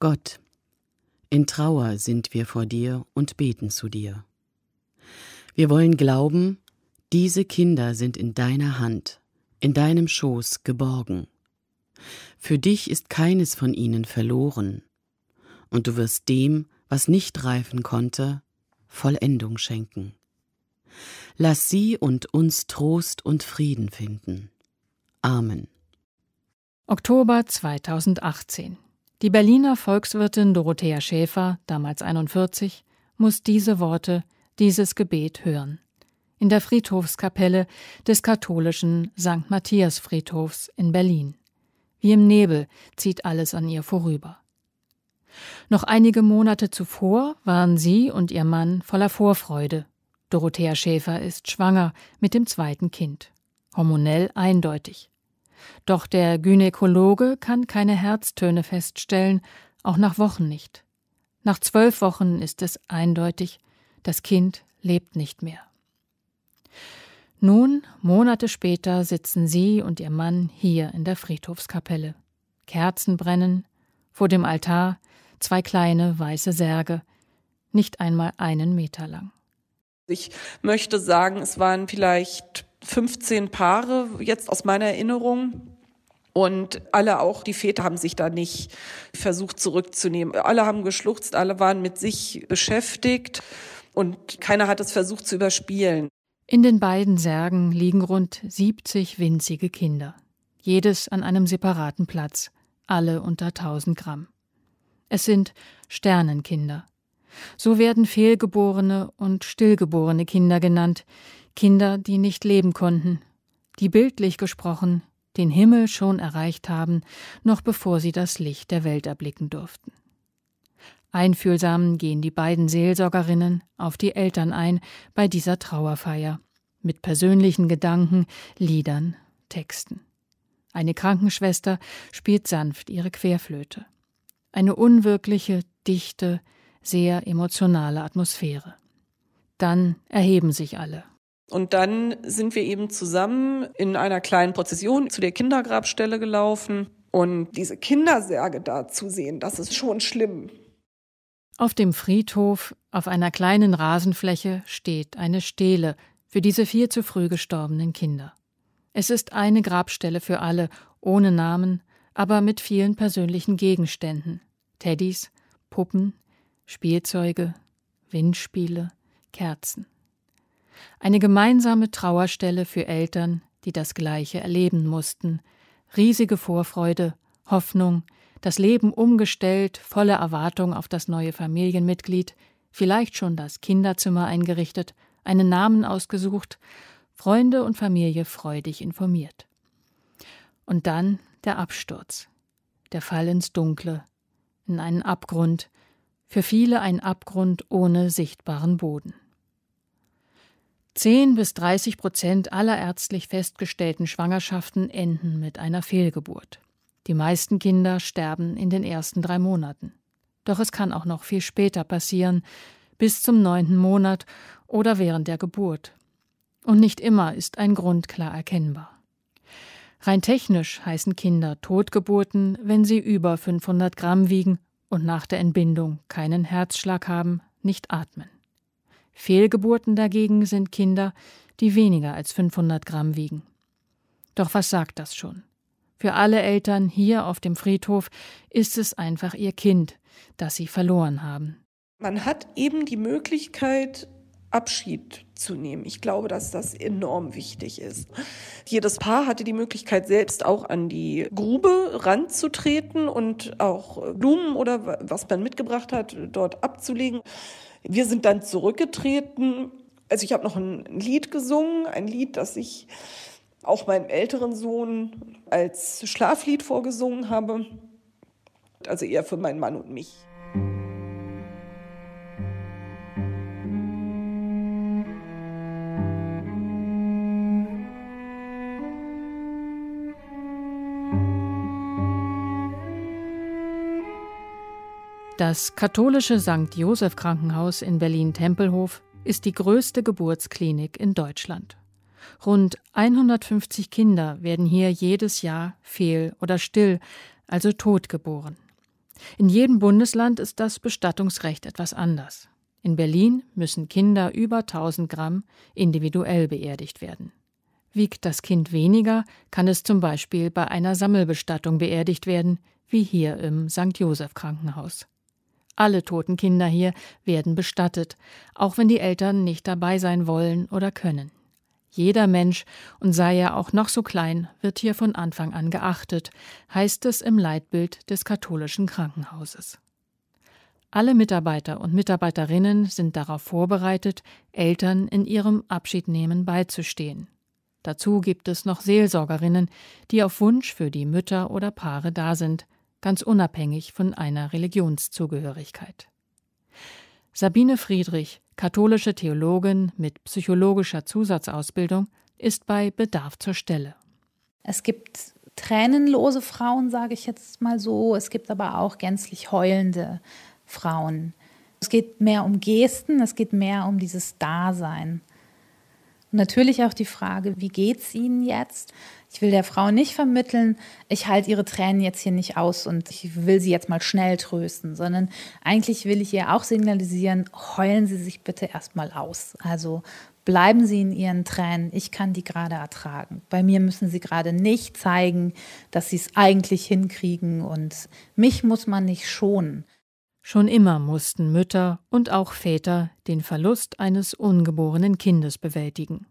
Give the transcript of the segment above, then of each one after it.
Gott, in Trauer sind wir vor dir und beten zu dir. Wir wollen glauben, diese Kinder sind in deiner Hand, in deinem Schoß geborgen. Für dich ist keines von ihnen verloren, und du wirst dem, was nicht reifen konnte, Vollendung schenken. Lass sie und uns Trost und Frieden finden. Amen. Oktober 2018. Die Berliner Volkswirtin Dorothea Schäfer, damals 41, muss diese Worte, dieses Gebet hören. In der Friedhofskapelle des katholischen St. Matthias Friedhofs in Berlin. Wie im Nebel zieht alles an ihr vorüber. Noch einige Monate zuvor waren sie und ihr Mann voller Vorfreude. Dorothea Schäfer ist schwanger mit dem zweiten Kind. Hormonell eindeutig. Doch der Gynäkologe kann keine Herztöne feststellen, auch nach Wochen nicht. Nach zwölf Wochen ist es eindeutig, das Kind lebt nicht mehr. Nun, Monate später, sitzen sie und ihr Mann hier in der Friedhofskapelle. Kerzen brennen, vor dem Altar zwei kleine weiße Särge, nicht einmal einen Meter lang. Ich möchte sagen, es waren vielleicht 15 Paare jetzt aus meiner Erinnerung. Und alle auch, die Väter haben sich da nicht versucht zurückzunehmen. Alle haben geschluchzt, alle waren mit sich beschäftigt und keiner hat es versucht zu überspielen. In den beiden Särgen liegen rund 70 winzige Kinder. Jedes an einem separaten Platz, alle unter 1000 Gramm. Es sind Sternenkinder. So werden fehlgeborene und stillgeborene Kinder genannt, Kinder, die nicht leben konnten, die bildlich gesprochen den Himmel schon erreicht haben, noch bevor sie das Licht der Welt erblicken durften. Einfühlsam gehen die beiden Seelsorgerinnen auf die Eltern ein bei dieser Trauerfeier, mit persönlichen Gedanken, Liedern, Texten. Eine Krankenschwester spielt sanft ihre Querflöte. Eine unwirkliche, dichte, sehr emotionale Atmosphäre. Dann erheben sich alle. Und dann sind wir eben zusammen in einer kleinen Prozession zu der Kindergrabstelle gelaufen. Und diese Kindersärge da zu sehen, das ist schon schlimm. Auf dem Friedhof, auf einer kleinen Rasenfläche, steht eine Stele für diese vier zu früh gestorbenen Kinder. Es ist eine Grabstelle für alle, ohne Namen, aber mit vielen persönlichen Gegenständen. Teddys, Puppen, Spielzeuge, Windspiele, Kerzen. Eine gemeinsame Trauerstelle für Eltern, die das Gleiche erleben mussten, riesige Vorfreude, Hoffnung, das Leben umgestellt, volle Erwartung auf das neue Familienmitglied, vielleicht schon das Kinderzimmer eingerichtet, einen Namen ausgesucht, Freunde und Familie freudig informiert. Und dann der Absturz, der Fall ins Dunkle, in einen Abgrund, für viele ein Abgrund ohne sichtbaren Boden. 10 bis 30 Prozent aller ärztlich festgestellten Schwangerschaften enden mit einer Fehlgeburt. Die meisten Kinder sterben in den ersten drei Monaten. Doch es kann auch noch viel später passieren, bis zum neunten Monat oder während der Geburt. Und nicht immer ist ein Grund klar erkennbar. Rein technisch heißen Kinder Totgeburten, wenn sie über 500 Gramm wiegen und nach der Entbindung keinen Herzschlag haben, nicht atmen. Fehlgeburten dagegen sind Kinder, die weniger als 500 Gramm wiegen. Doch was sagt das schon? Für alle Eltern hier auf dem Friedhof ist es einfach ihr Kind, das sie verloren haben. Man hat eben die Möglichkeit, Abschied zu nehmen. Ich glaube, dass das enorm wichtig ist. Jedes Paar hatte die Möglichkeit, selbst auch an die Grube ranzutreten und auch Blumen oder was man mitgebracht hat, dort abzulegen. Wir sind dann zurückgetreten. Also ich habe noch ein Lied gesungen, ein Lied, das ich auch meinem älteren Sohn als Schlaflied vorgesungen habe. Also eher für meinen Mann und mich. Das katholische St. Joseph Krankenhaus in Berlin-Tempelhof ist die größte Geburtsklinik in Deutschland. Rund 150 Kinder werden hier jedes Jahr fehl oder still, also tot geboren. In jedem Bundesland ist das Bestattungsrecht etwas anders. In Berlin müssen Kinder über 1000 Gramm individuell beerdigt werden. Wiegt das Kind weniger, kann es zum Beispiel bei einer Sammelbestattung beerdigt werden, wie hier im St. Joseph Krankenhaus. Alle toten Kinder hier werden bestattet, auch wenn die Eltern nicht dabei sein wollen oder können. Jeder Mensch, und sei er auch noch so klein, wird hier von Anfang an geachtet, heißt es im Leitbild des katholischen Krankenhauses. Alle Mitarbeiter und Mitarbeiterinnen sind darauf vorbereitet, Eltern in ihrem Abschiednehmen beizustehen. Dazu gibt es noch Seelsorgerinnen, die auf Wunsch für die Mütter oder Paare da sind, ganz unabhängig von einer Religionszugehörigkeit. Sabine Friedrich, katholische Theologin mit psychologischer Zusatzausbildung, ist bei Bedarf zur Stelle. Es gibt tränenlose Frauen, sage ich jetzt mal so. Es gibt aber auch gänzlich heulende Frauen. Es geht mehr um Gesten, es geht mehr um dieses Dasein. Natürlich auch die Frage, wie geht es Ihnen jetzt? Ich will der Frau nicht vermitteln, ich halte ihre Tränen jetzt hier nicht aus und ich will sie jetzt mal schnell trösten, sondern eigentlich will ich ihr auch signalisieren, heulen Sie sich bitte erstmal aus. Also bleiben Sie in Ihren Tränen, ich kann die gerade ertragen. Bei mir müssen Sie gerade nicht zeigen, dass Sie es eigentlich hinkriegen und mich muss man nicht schonen. Schon immer mussten Mütter und auch Väter den Verlust eines ungeborenen Kindes bewältigen.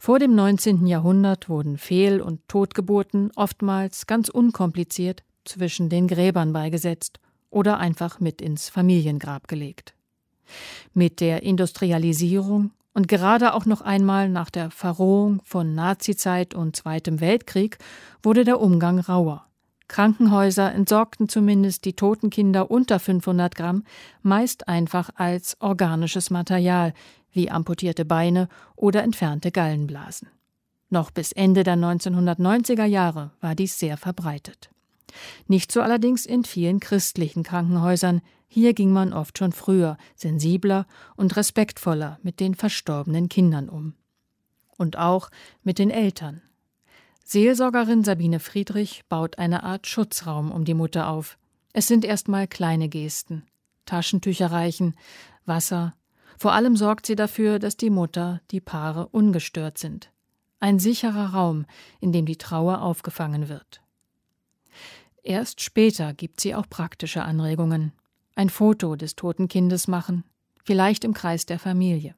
Vor dem 19. Jahrhundert wurden Fehl- und Totgeburten oftmals ganz unkompliziert zwischen den Gräbern beigesetzt oder einfach mit ins Familiengrab gelegt. Mit der Industrialisierung und gerade auch noch einmal nach der Verrohung von Nazizeit und Zweitem Weltkrieg wurde der Umgang rauer. Krankenhäuser entsorgten zumindest die toten Kinder unter 500 Gramm meist einfach als organisches Material, wie amputierte Beine oder entfernte Gallenblasen. Noch bis Ende der 1990er Jahre war dies sehr verbreitet. Nicht so allerdings in vielen christlichen Krankenhäusern, hier ging man oft schon früher, sensibler und respektvoller mit den verstorbenen Kindern um. Und auch mit den Eltern. Seelsorgerin Sabine Friedrich baut eine Art Schutzraum um die Mutter auf. Es sind erstmal kleine Gesten. Taschentücher reichen, Wasser. Vor allem sorgt sie dafür, dass die Mutter, die Paare ungestört sind. Ein sicherer Raum, in dem die Trauer aufgefangen wird. Erst später gibt sie auch praktische Anregungen. Ein Foto des toten Kindes machen, vielleicht im Kreis der Familie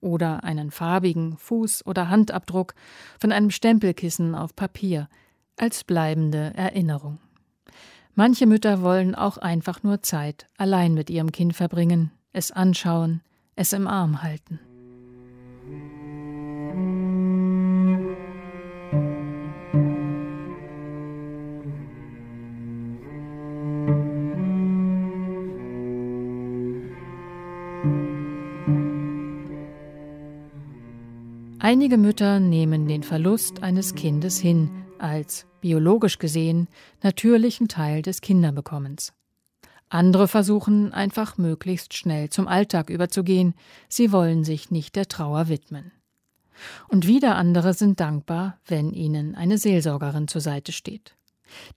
oder einen farbigen Fuß- oder Handabdruck von einem Stempelkissen auf Papier als bleibende Erinnerung. Manche Mütter wollen auch einfach nur Zeit allein mit ihrem Kind verbringen, es anschauen, es im Arm halten. Einige Mütter nehmen den Verlust eines Kindes hin als biologisch gesehen natürlichen Teil des Kinderbekommens. Andere versuchen einfach möglichst schnell zum Alltag überzugehen, sie wollen sich nicht der Trauer widmen. Und wieder andere sind dankbar, wenn ihnen eine Seelsorgerin zur Seite steht.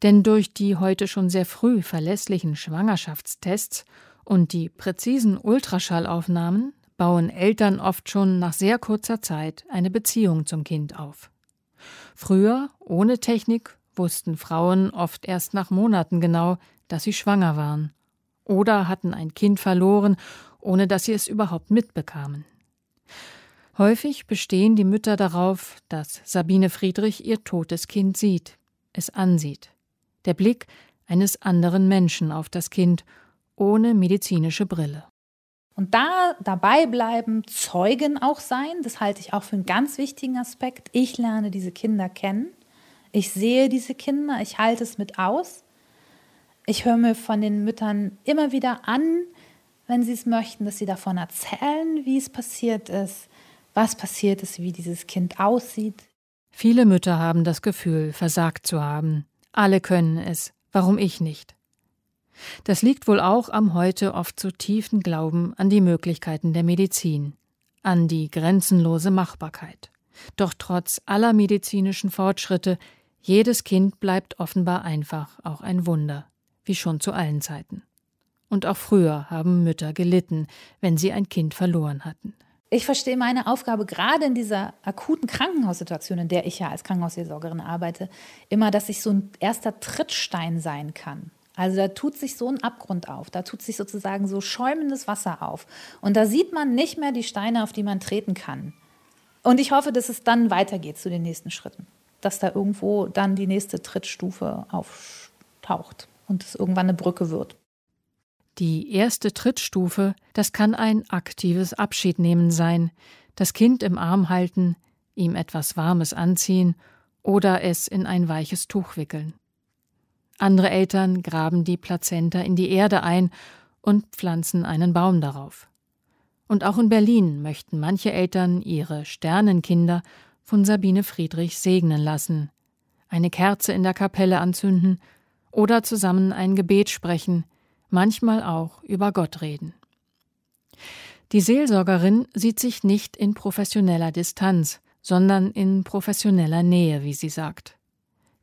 Denn durch die heute schon sehr früh verlässlichen Schwangerschaftstests und die präzisen Ultraschallaufnahmen bauen Eltern oft schon nach sehr kurzer Zeit eine Beziehung zum Kind auf. Früher, ohne Technik, wussten Frauen oft erst nach Monaten genau, dass sie schwanger waren oder hatten ein Kind verloren, ohne dass sie es überhaupt mitbekamen. Häufig bestehen die Mütter darauf, dass Sabine Friedrich ihr totes Kind sieht, es ansieht. Der Blick eines anderen Menschen auf das Kind, ohne medizinische Brille. Und da dabei bleiben, Zeugen auch sein, das halte ich auch für einen ganz wichtigen Aspekt. Ich lerne diese Kinder kennen. Ich sehe diese Kinder, ich halte es mit aus. Ich höre mir von den Müttern immer wieder an, wenn sie es möchten, dass sie davon erzählen, wie es passiert ist, was passiert ist, wie dieses Kind aussieht. Viele Mütter haben das Gefühl, versagt zu haben. Alle können es, warum ich nicht? Das liegt wohl auch am heute oft so tiefen Glauben an die Möglichkeiten der Medizin, an die grenzenlose Machbarkeit. Doch trotz aller medizinischen Fortschritte, jedes Kind bleibt offenbar einfach auch ein Wunder. wie schon zu allen Zeiten. Und auch früher haben Mütter gelitten, wenn sie ein Kind verloren hatten. Ich verstehe meine Aufgabe gerade in dieser akuten Krankenhaussituation, in der ich ja als Krankenhausseelsorgerin arbeite, immer, dass ich so ein erster Trittstein sein kann. Also da tut sich so ein Abgrund auf, da tut sich sozusagen so schäumendes Wasser auf. Und da sieht man nicht mehr die Steine, auf die man treten kann. Und ich hoffe, dass es dann weitergeht zu den nächsten Schritten. Dass da irgendwo dann die nächste Trittstufe auftaucht und es irgendwann eine Brücke wird. Die erste Trittstufe, das kann ein aktives Abschiednehmen sein, das Kind im Arm halten, ihm etwas Warmes anziehen oder es in ein weiches Tuch wickeln. Andere Eltern graben die Plazenta in die Erde ein und pflanzen einen Baum darauf. Und auch in Berlin möchten manche Eltern ihre Sternenkinder von Sabine Friedrich segnen lassen, eine Kerze in der Kapelle anzünden oder zusammen ein Gebet sprechen, manchmal auch über Gott reden. Die Seelsorgerin sieht sich nicht in professioneller Distanz, sondern in professioneller Nähe, wie sie sagt.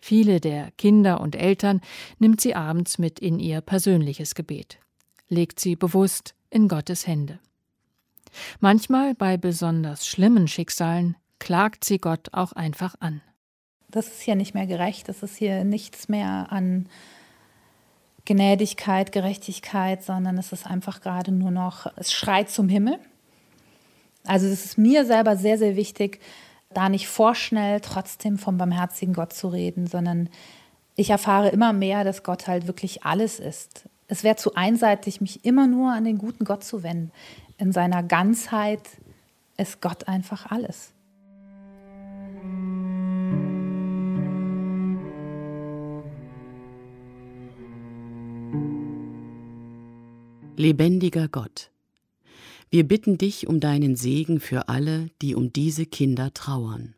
Viele der Kinder und Eltern nimmt sie abends mit in ihr persönliches Gebet, legt sie bewusst in Gottes Hände. Manchmal bei besonders schlimmen Schicksalen klagt sie Gott auch einfach an. Das ist hier nicht mehr gerecht, das ist hier nichts mehr an Gnädigkeit, Gerechtigkeit, sondern es ist einfach gerade nur noch, es schreit zum Himmel. Also es ist mir selber sehr, sehr wichtig, da nicht vorschnell trotzdem vom barmherzigen Gott zu reden, sondern ich erfahre immer mehr, dass Gott halt wirklich alles ist. Es wäre zu einseitig, mich immer nur an den guten Gott zu wenden in seiner Ganzheit ist Gott einfach alles. Lebendiger Gott, wir bitten dich um deinen Segen für alle, die um diese Kinder trauern.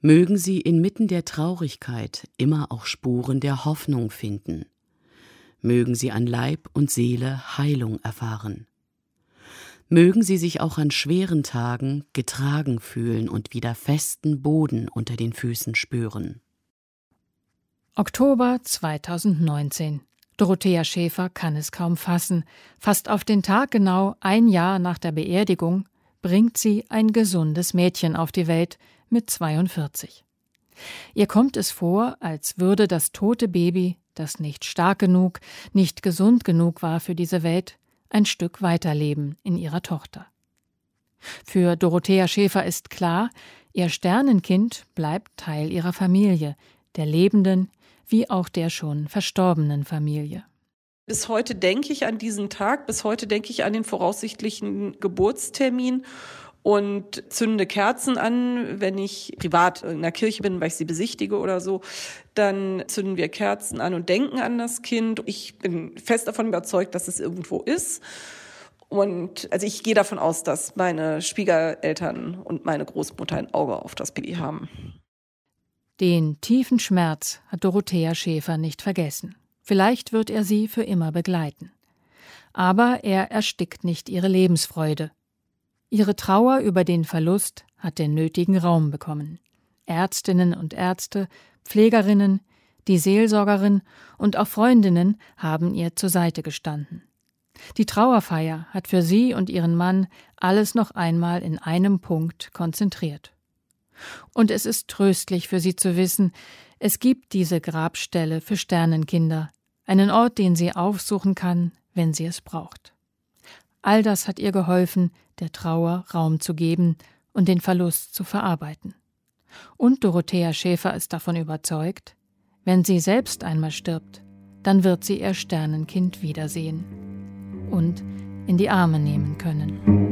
Mögen sie inmitten der Traurigkeit immer auch Spuren der Hoffnung finden. Mögen sie an Leib und Seele Heilung erfahren mögen sie sich auch an schweren Tagen getragen fühlen und wieder festen Boden unter den Füßen spüren. Oktober 2019. Dorothea Schäfer kann es kaum fassen. Fast auf den Tag genau ein Jahr nach der Beerdigung bringt sie ein gesundes Mädchen auf die Welt mit 42. Ihr kommt es vor, als würde das tote Baby, das nicht stark genug, nicht gesund genug war für diese Welt, ein Stück weiterleben in ihrer Tochter. Für Dorothea Schäfer ist klar, ihr Sternenkind bleibt Teil ihrer Familie, der lebenden wie auch der schon verstorbenen Familie. Bis heute denke ich an diesen Tag, bis heute denke ich an den voraussichtlichen Geburtstermin und zünde Kerzen an, wenn ich privat in der Kirche bin, weil ich sie besichtige oder so. Dann zünden wir Kerzen an und denken an das Kind. Ich bin fest davon überzeugt, dass es irgendwo ist. Und also ich gehe davon aus, dass meine Schwiegereltern und meine Großmutter ein Auge auf das Baby haben. Den tiefen Schmerz hat Dorothea Schäfer nicht vergessen. Vielleicht wird er sie für immer begleiten. Aber er erstickt nicht ihre Lebensfreude. Ihre Trauer über den Verlust hat den nötigen Raum bekommen. Ärztinnen und Ärzte, Pflegerinnen, die Seelsorgerin und auch Freundinnen haben ihr zur Seite gestanden. Die Trauerfeier hat für sie und ihren Mann alles noch einmal in einem Punkt konzentriert. Und es ist tröstlich für sie zu wissen, es gibt diese Grabstelle für Sternenkinder, einen Ort, den sie aufsuchen kann, wenn sie es braucht. All das hat ihr geholfen, der Trauer Raum zu geben und den Verlust zu verarbeiten. Und Dorothea Schäfer ist davon überzeugt, wenn sie selbst einmal stirbt, dann wird sie ihr Sternenkind wiedersehen und in die Arme nehmen können.